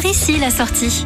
Par ici la sortie.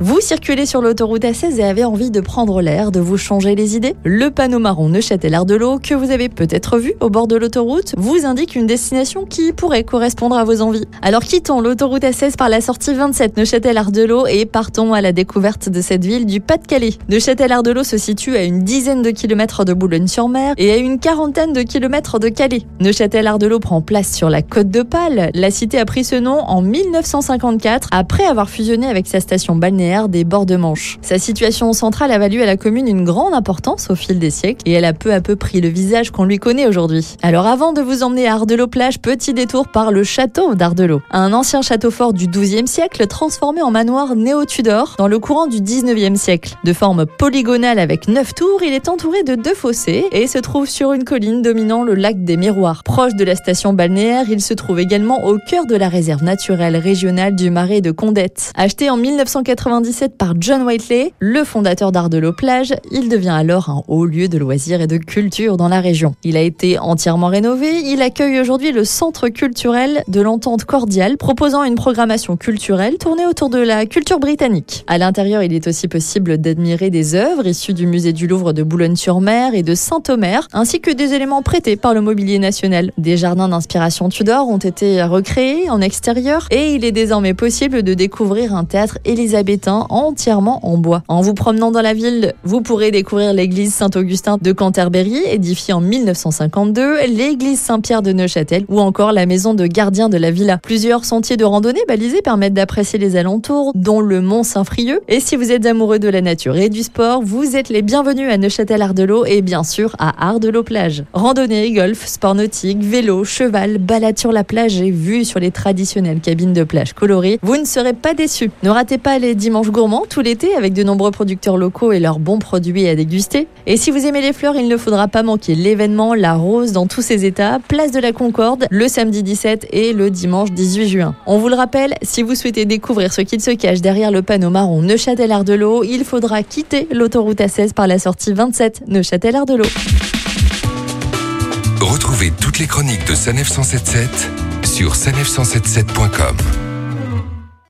Vous circulez sur l'autoroute A16 et avez envie de prendre l'air, de vous changer les idées Le panneau marron Neuchâtel-Ardelot que vous avez peut-être vu au bord de l'autoroute vous indique une destination qui pourrait correspondre à vos envies. Alors quittons l'autoroute A16 par la sortie 27 Neuchâtel-Ardelot et partons à la découverte de cette ville du Pas-de-Calais. Neuchâtel-Ardelot se situe à une dizaine de kilomètres de Boulogne-sur-Mer et à une quarantaine de kilomètres de Calais. Neuchâtel-Ardelot prend place sur la côte de Pâle. La cité a pris ce nom en 1954 après avoir fusionné avec sa station balnéaire des bords de Manche. Sa situation centrale a valu à la commune une grande importance au fil des siècles et elle a peu à peu pris le visage qu'on lui connaît aujourd'hui. Alors avant de vous emmener à Ardelot-Plage, petit détour par le château d'Ardelot. Un ancien château fort du XIIe siècle transformé en manoir néo-Tudor dans le courant du XIXe siècle. De forme polygonale avec neuf tours, il est entouré de deux fossés et se trouve sur une colline dominant le lac des Miroirs. Proche de la station balnéaire, il se trouve également au cœur de la réserve naturelle régionale du Marais de Condette. Acheté en 1980 par John Whiteley, le fondateur d'Ardelot Plage, il devient alors un haut lieu de loisirs et de culture dans la région. Il a été entièrement rénové, il accueille aujourd'hui le centre culturel de l'entente cordiale, proposant une programmation culturelle tournée autour de la culture britannique. À l'intérieur, il est aussi possible d'admirer des œuvres issues du musée du Louvre de Boulogne-sur-Mer et de Saint-Omer, ainsi que des éléments prêtés par le mobilier national. Des jardins d'inspiration Tudor ont été recréés en extérieur et il est désormais possible de découvrir un théâtre élisabéthain entièrement en bois. En vous promenant dans la ville, vous pourrez découvrir l'église Saint-Augustin de Canterbury, édifiée en 1952, l'église Saint-Pierre de Neuchâtel ou encore la maison de gardien de la villa. Plusieurs sentiers de randonnée balisés permettent d'apprécier les alentours, dont le mont Saint-Frieux. Et si vous êtes amoureux de la nature et du sport, vous êtes les bienvenus à Neuchâtel-Ardelot et bien sûr à Ardelot-Plage. Randonnée, golf, sport nautique, vélo, cheval, balade sur la plage et vue sur les traditionnelles cabines de plage colorées, vous ne serez pas déçus. Ne ratez pas les dimanches dimanche gourmand tout l'été avec de nombreux producteurs locaux et leurs bons produits à déguster. Et si vous aimez les fleurs, il ne faudra pas manquer l'événement La Rose dans tous ses états, place de la Concorde, le samedi 17 et le dimanche 18 juin. On vous le rappelle, si vous souhaitez découvrir ce qu'il se cache derrière le panneau marron Neuchâtel-Ardelot, il faudra quitter l'autoroute A16 par la sortie 27 Neuchâtel-Ardelot. Retrouvez toutes les chroniques de Sanef 177 sur sanef177.com.